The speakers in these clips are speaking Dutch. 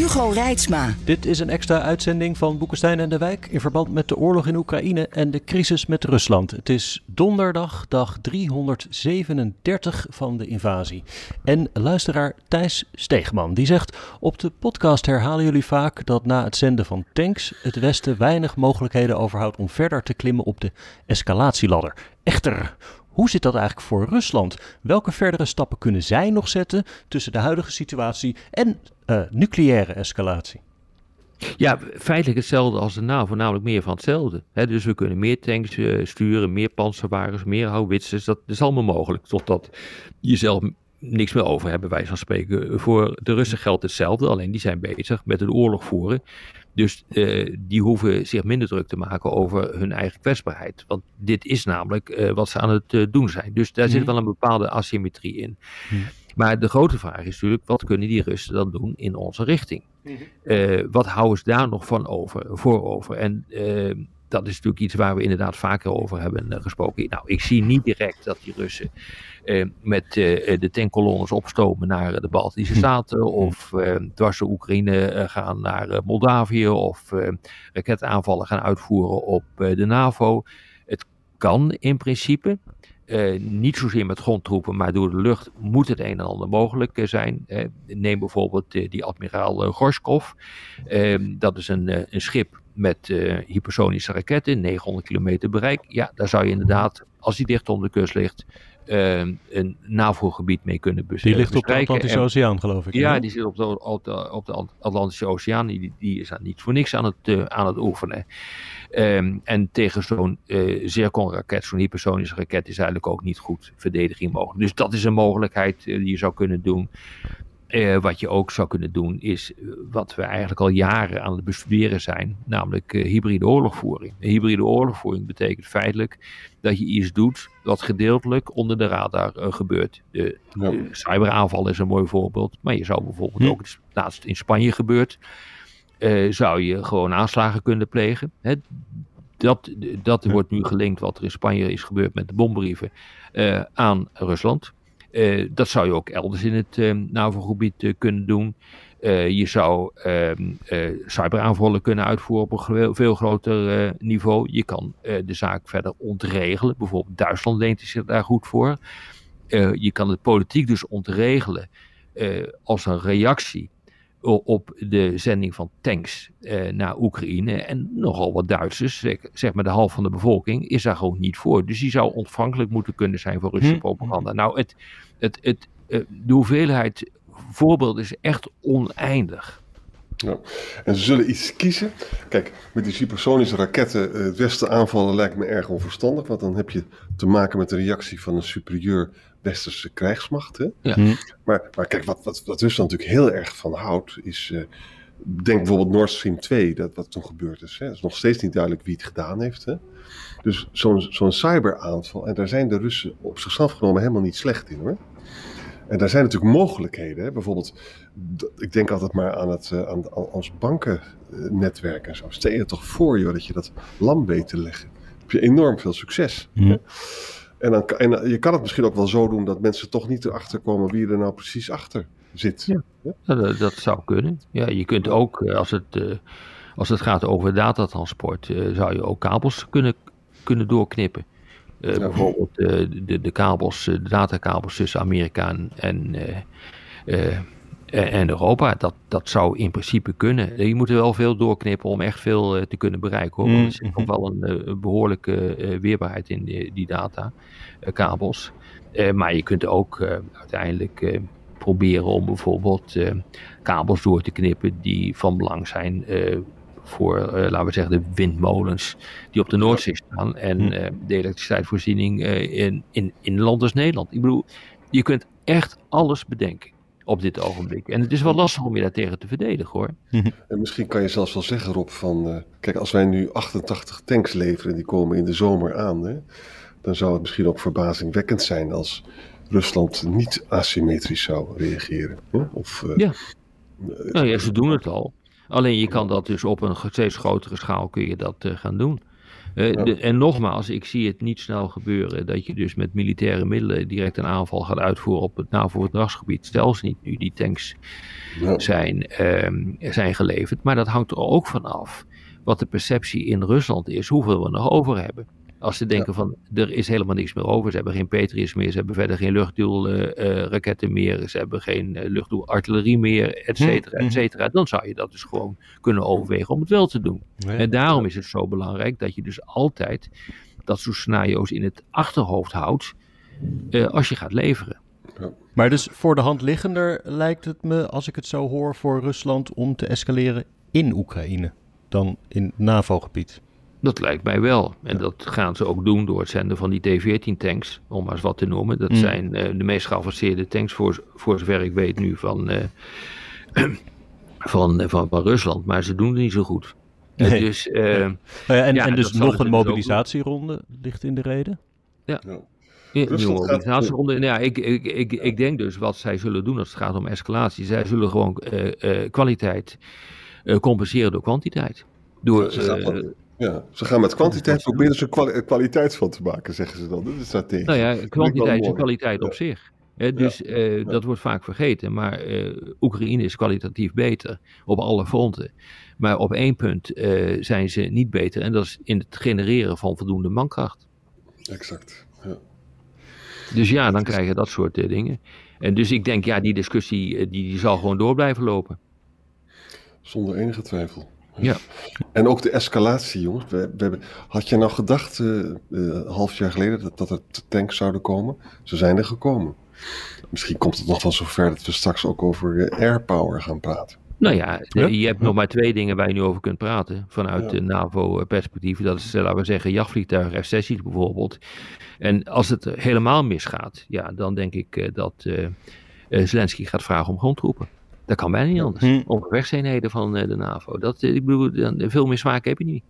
Hugo Reitsma. Dit is een extra uitzending van Boekenstein en de Wijk in verband met de oorlog in Oekraïne en de crisis met Rusland. Het is donderdag, dag 337 van de invasie. En luisteraar Thijs Steegman die zegt: Op de podcast herhalen jullie vaak dat na het zenden van tanks het Westen weinig mogelijkheden overhoudt om verder te klimmen op de escalatieladder. Echter, hoe zit dat eigenlijk voor Rusland? Welke verdere stappen kunnen zij nog zetten tussen de huidige situatie en uh, nucleaire escalatie? Ja, feitelijk hetzelfde als de NAVO, namelijk meer van hetzelfde. dus we kunnen meer tanks uh, sturen, meer panzerwagens, meer houwitsers. Dat is allemaal mogelijk, totdat je zelf niks meer over hebben, wij van spreken. Voor de Russen geldt hetzelfde, alleen die zijn bezig met een oorlog voeren. Dus uh, die hoeven zich minder druk te maken over hun eigen kwetsbaarheid. Want dit is namelijk uh, wat ze aan het uh, doen zijn. Dus daar mm. zit wel een bepaalde asymmetrie in. Mm. Maar de grote vraag is natuurlijk, wat kunnen die Russen dan doen in onze richting? Mm. wat houden ze daar nog van over, voor over? En dat is natuurlijk iets waar we inderdaad vaker over hebben gesproken. Nou, ik zie niet direct dat die Russen eh, met eh, de tankkolonnes opstomen naar de Baltische hm. Staten of uh, dwars de Oekraïne gaan naar Moldavië of raketaanvallen gaan uitvoeren op de NAVO. Het kan in principe. niet zozeer met grondtroepen, maar door de lucht moet het een en ander mogelijk zijn. neem bijvoorbeeld die admiraal Gorskov. dat is een, een schip met hypersonische raketten, 900 kilometer bereik. Ja, daar zou je inderdaad, als die dicht onder de kust ligt, uh, een NAVO-gebied mee kunnen bestrijken. Die ligt op de Atlantische Oceaan, geloof ik. Ja, die zit op de, op de, op de Atlantische Oceaan. Die, die is niet voor niks aan het, uh, aan het oefenen. Um, en tegen zo'n uh, Zircon-raket, zo'n hypersonische raket, is eigenlijk ook niet goed verdediging mogelijk. Dus dat is een mogelijkheid die je zou kunnen doen. Uh, wat je ook zou kunnen doen is uh, wat we eigenlijk al jaren aan het bestuderen zijn, namelijk uh, hybride oorlogvoering. hybride oorlogvoering betekent feitelijk dat je iets doet wat gedeeltelijk onder de radar gebeurt. De, ja. cyberaanval is een mooi voorbeeld, maar je zou bijvoorbeeld hm. ook, het laatst in Spanje gebeurd, zou je gewoon aanslagen kunnen plegen. Hè? Dat, dat wordt nu gelinkt wat er in Spanje is gebeurd met de bombrieven aan Rusland. Uh, dat zou je ook elders in het uh, NAVO-gebied uh, kunnen doen. je zou ehm, cyberaanvallen kunnen uitvoeren op een veel groter niveau. Je kan de zaak verder ontregelen. Bijvoorbeeld Duitsland leent zich daar goed voor. je kan het politiek dus ontregelen als een reactie op de zending van tanks eh, naar Oekraïne. En nogal wat Duitsers, zeg, maar de half van de bevolking, is daar gewoon niet voor. Dus die zou ontvankelijk moeten kunnen zijn voor Russische hm. propaganda. Nou, het, het, het, uh, de hoeveelheid voorbeelden is echt oneindig. Ja. En ze zullen iets kiezen. Kijk, met die supersonische raketten het westen aanvallen lijkt me erg onverstandig. Want dan heb je te maken met de reactie van een superieur westerse krijgsmacht. Hè? Ja. Hm. Maar, maar kijk, wat, wat, wat Rusland natuurlijk heel erg van houdt, is. Uh, denk bijvoorbeeld Nord Stream 2, dat wat toen gebeurd is. Het is nog steeds niet duidelijk wie het gedaan heeft. Hè? Dus zo'n zo'n cyberaanval, en daar zijn de Russen op zichzelf genomen helemaal niet slecht in hoor. En daar zijn natuurlijk mogelijkheden. Hè? Bijvoorbeeld, ik denk altijd maar aan, het, uh, aan, ons bankennetwerk en zo. Stel je toch voor joh, dat je dat lam weet te leggen. Dan heb je enorm veel succes. En, dan, en je kan het misschien ook wel zo doen dat mensen toch niet erachter komen wie er nou precies achter zit. Ja, Dat, dat, zou kunnen. Ja, je kunt ook, eh, als het, als het gaat over datatransport, zou je ook kabels kunnen, kunnen doorknippen. Ja. Bijvoorbeeld de, de kabels, de datakabels tussen Amerika en, en Europa. Dat, dat zou in principe kunnen. Je moet er wel veel doorknippen om echt veel te kunnen bereiken. Hoor. Want er zit nog mm-hmm. wel een, behoorlijke weerbaarheid in die, die datakabels. maar je kunt ook uiteindelijk proberen om bijvoorbeeld kabels door te knippen die van belang zijn voor, uh, laten we zeggen, de windmolens die op de Noordzee staan en hm. de elektriciteitsvoorziening in, in, in land als Nederland. Ik bedoel, je kunt echt alles bedenken. op dit ogenblik. En het is wel lastig om je daartegen te verdedigen hoor. En misschien kan je zelfs wel zeggen, Rob, van... eh, kijk, als wij nu 88 tanks leveren en die komen in de zomer aan... Hè, dan zou het misschien ook verbazingwekkend zijn als Rusland niet asymmetrisch zou reageren. Hè? Of, eh, Ja. Nou ja, ze doen het al. Alleen je kan dat dus op een steeds grotere schaal kun je dat eh, gaan doen. Eh, Ja. de- en nogmaals, ik zie het niet snel gebeuren dat je dus met militaire middelen direct een aanval gaat uitvoeren op het NAVO-verdragsgebied. Stel ze niet nu die tanks ja. zijn, ehm, zijn geleverd. Maar dat hangt er ook van af wat de perceptie in Rusland is, hoeveel we nog over hebben. Als ze denken van er is helemaal niks meer over, ze hebben geen Patriots meer, ze hebben verder geen luchtdoelraketten meer, ze hebben geen uh, luchtdoelartillerie meer, et cetera, et cetera. Dan zou je dat dus gewoon kunnen overwegen om het wel te doen. Ja. En daarom is het zo belangrijk dat je dus altijd dat soort scenario's in het achterhoofd houdt eh, als je gaat leveren. Maar dus voor de hand liggender lijkt het me, als ik het zo hoor, voor Rusland om te escaleren in Oekraïne dan in NAVO-gebied. Dat lijkt mij wel. En dat gaan ze ook doen door het zenden van die T-14 tanks, om maar eens wat te noemen. Dat Mm. zijn eh, de meest geavanceerde tanks, voor, voor zover ik weet nu, van, eh, van, van, van Rusland. Maar ze doen het niet zo goed. Eh, Nee. Dus eh, Nou ja, en, Ja, en dus nog een ook mobilisatieronde ligt in de reden. Ja, Rusland nieuwe gaat-. Nou ja, ik, ik, ik, ik denk dus wat zij zullen doen als het gaat om escalatie. Zij zullen gewoon eh, eh, kwaliteit eh, compenseren door kwantiteit. Door, Ze gaan, eh, van- ja, ze gaan met kwantiteit proberen ze kwali- kwaliteit van te maken, zeggen ze dan. Dat is strategisch. Nou ja, kwantiteit en mooi. kwaliteit op zich. Hè, dus eh, dat wordt vaak vergeten. Maar eh, Oekraïne is kwalitatief beter op alle fronten. Maar op één punt eh, zijn ze niet beter. En dat is in het genereren van voldoende mankracht. Exact. Ja. Dus ja, dan krijg je dat soort eh, dingen. En dus ik denk, ja, die discussie eh, die, die zal gewoon door blijven lopen. Zonder enige twijfel. Ja. En ook de escalatie, jongens. We, we hebben, had je nou gedacht, eh, eh, een half jaar geleden, dat, dat er tanks zouden komen? Ze zijn er gekomen. Misschien komt het nog wel zover dat we straks ook over eh, airpower gaan praten. Nou ja, Ja. je hebt nog maar twee dingen waar je nu over kunt praten. Vanuit Ja. de NAVO-perspectief. Dat is, laten we zeggen, jachtvliegtuigen, F-16's bijvoorbeeld. En als het helemaal misgaat, ja, dan denk ik eh, dat Zelensky gaat vragen om grondtroepen. Dat kan bijna niet anders. Hm. Om gevechtseenheden van eh, de NAVO. Dat, eh, ik bedoel, dan, veel meer smaak heb je niet.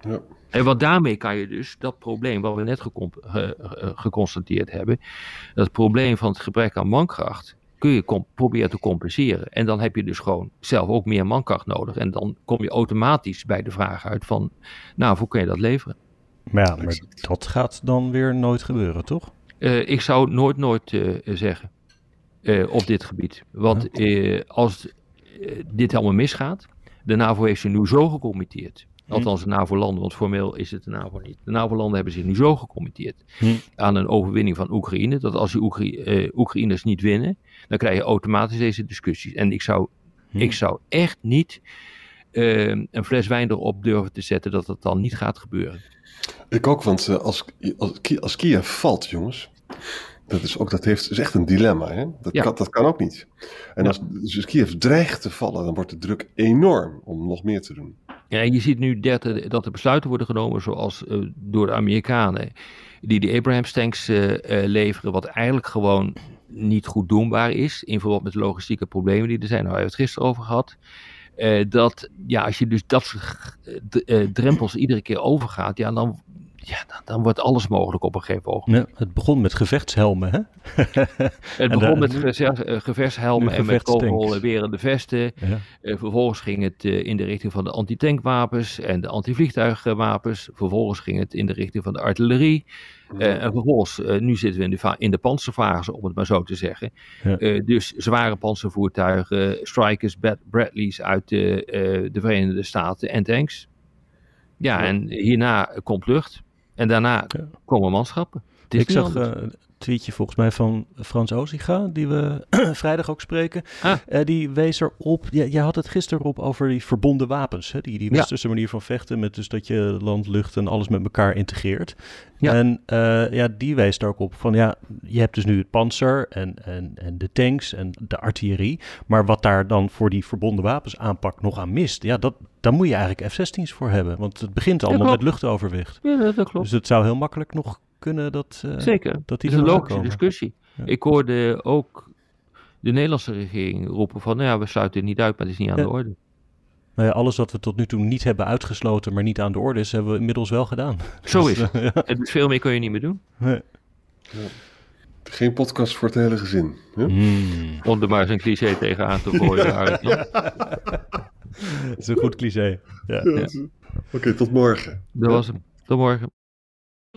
Ja. En wat daarmee kan je dus dat probleem wat we net gecom- ge- ge- geconstateerd hebben, dat probleem van het gebrek aan mankracht, kun je proberen te compenseren. En dan heb je dus gewoon zelf ook meer mankracht nodig. En dan kom je automatisch bij de vraag uit van, nou, hoe kun je dat leveren? Maar ja, maar dat gaat dan weer nooit gebeuren, toch? Eh, ik zou nooit, nooit eh, zeggen eh, op dit gebied. Want eh, als eh, dit allemaal misgaat, de NAVO heeft zich nu zo gecommitteerd. Althans, de NAVO-landen, want formeel is het de NAVO niet. De NAVO-landen hebben zich nu zo gecommitteerd Hm. aan een overwinning van Oekraïne, dat als die Oekraï- Oekraïners niet winnen, dan krijg je automatisch deze discussies. En ik zou, Hm. ik zou echt niet een fles wijn erop durven te zetten dat dat dan niet gaat gebeuren. Ik ook, want als, als, als Kiev valt, jongens, dat is, ook, dat heeft, is echt een dilemma. Hè? Dat, Ja. kan, dat kan ook niet. En als Kiev dreigt te vallen, dan wordt de druk enorm om nog meer te doen. Ja, en je ziet nu dat er, dat er besluiten worden genomen, zoals eh, door de Amerikanen, die de Abrams tanks eh, eh, leveren, wat eigenlijk gewoon niet goed doenbaar is, in verband met de logistieke problemen die er zijn. Nou, we hebben het gisteren over gehad. Eh, dat, ja, als je dus dat soort drempels iedere keer overgaat, ja, dan, ja, dan, dan wordt alles mogelijk op een gegeven ogenblik. Ja, het begon met gevechtshelmen, hè? Het begon daar- met eh, gevechtshelmen en met kogelwerende vesten. Ja. Eh, vervolgens ging het eh, in de richting van de antitankwapens en de antivliegtuigwapens. Vervolgens ging het in de richting van de artillerie. Eh, en vervolgens, eh, nu zitten we in de, in de panzerfase, om het maar zo te zeggen. Ja. Eh, dus zware panzervoertuigen, strikers, Brad- Bradleys uit de, eh, de Verenigde Staten en tanks. Ja, Ja. en hierna komt lucht. En daarna komen manschappen. Ik zag. Tweetje volgens mij van Frans Oziga, die we vrijdag ook spreken. Ah. Eh, die wees erop, ja, jij had het gisteren op over die verbonden wapens. Hè? Die, die Ja. westerse manier van vechten, met dus dat je land, lucht en alles met elkaar integreert. Ja. En eh, ja, die wees daar ook op van ja, je hebt dus nu het panzer en, en, en de tanks en de artillerie. Maar wat daar dan voor die verbonden wapens aanpak nog aan mist, ja, dat, daar moet je eigenlijk F-16's voor hebben. Want het begint allemaal met luchtoverwicht. Ja, dat, dat klopt. Dus het zou heel makkelijk nog kunnen dat... eh, Zeker. dat die is een logische komen. discussie. Ja. Ik hoorde ook de Nederlandse regering roepen van, nou ja, we sluiten het niet uit, maar het is niet aan Ja. de orde. Nou ja, alles wat we tot nu toe niet hebben uitgesloten, maar niet aan de orde is, hebben we inmiddels wel gedaan. Zo Dus, is het. eh, ja. En dus veel meer kun je niet meer doen. Nee. Geen podcast voor het hele gezin. Hè? Mm, Om er maar eens een cliché tegenaan te gooien. Ja. dat is een goed cliché. Ja. Ja, Oké, tot morgen. Dat was hem. Tot morgen.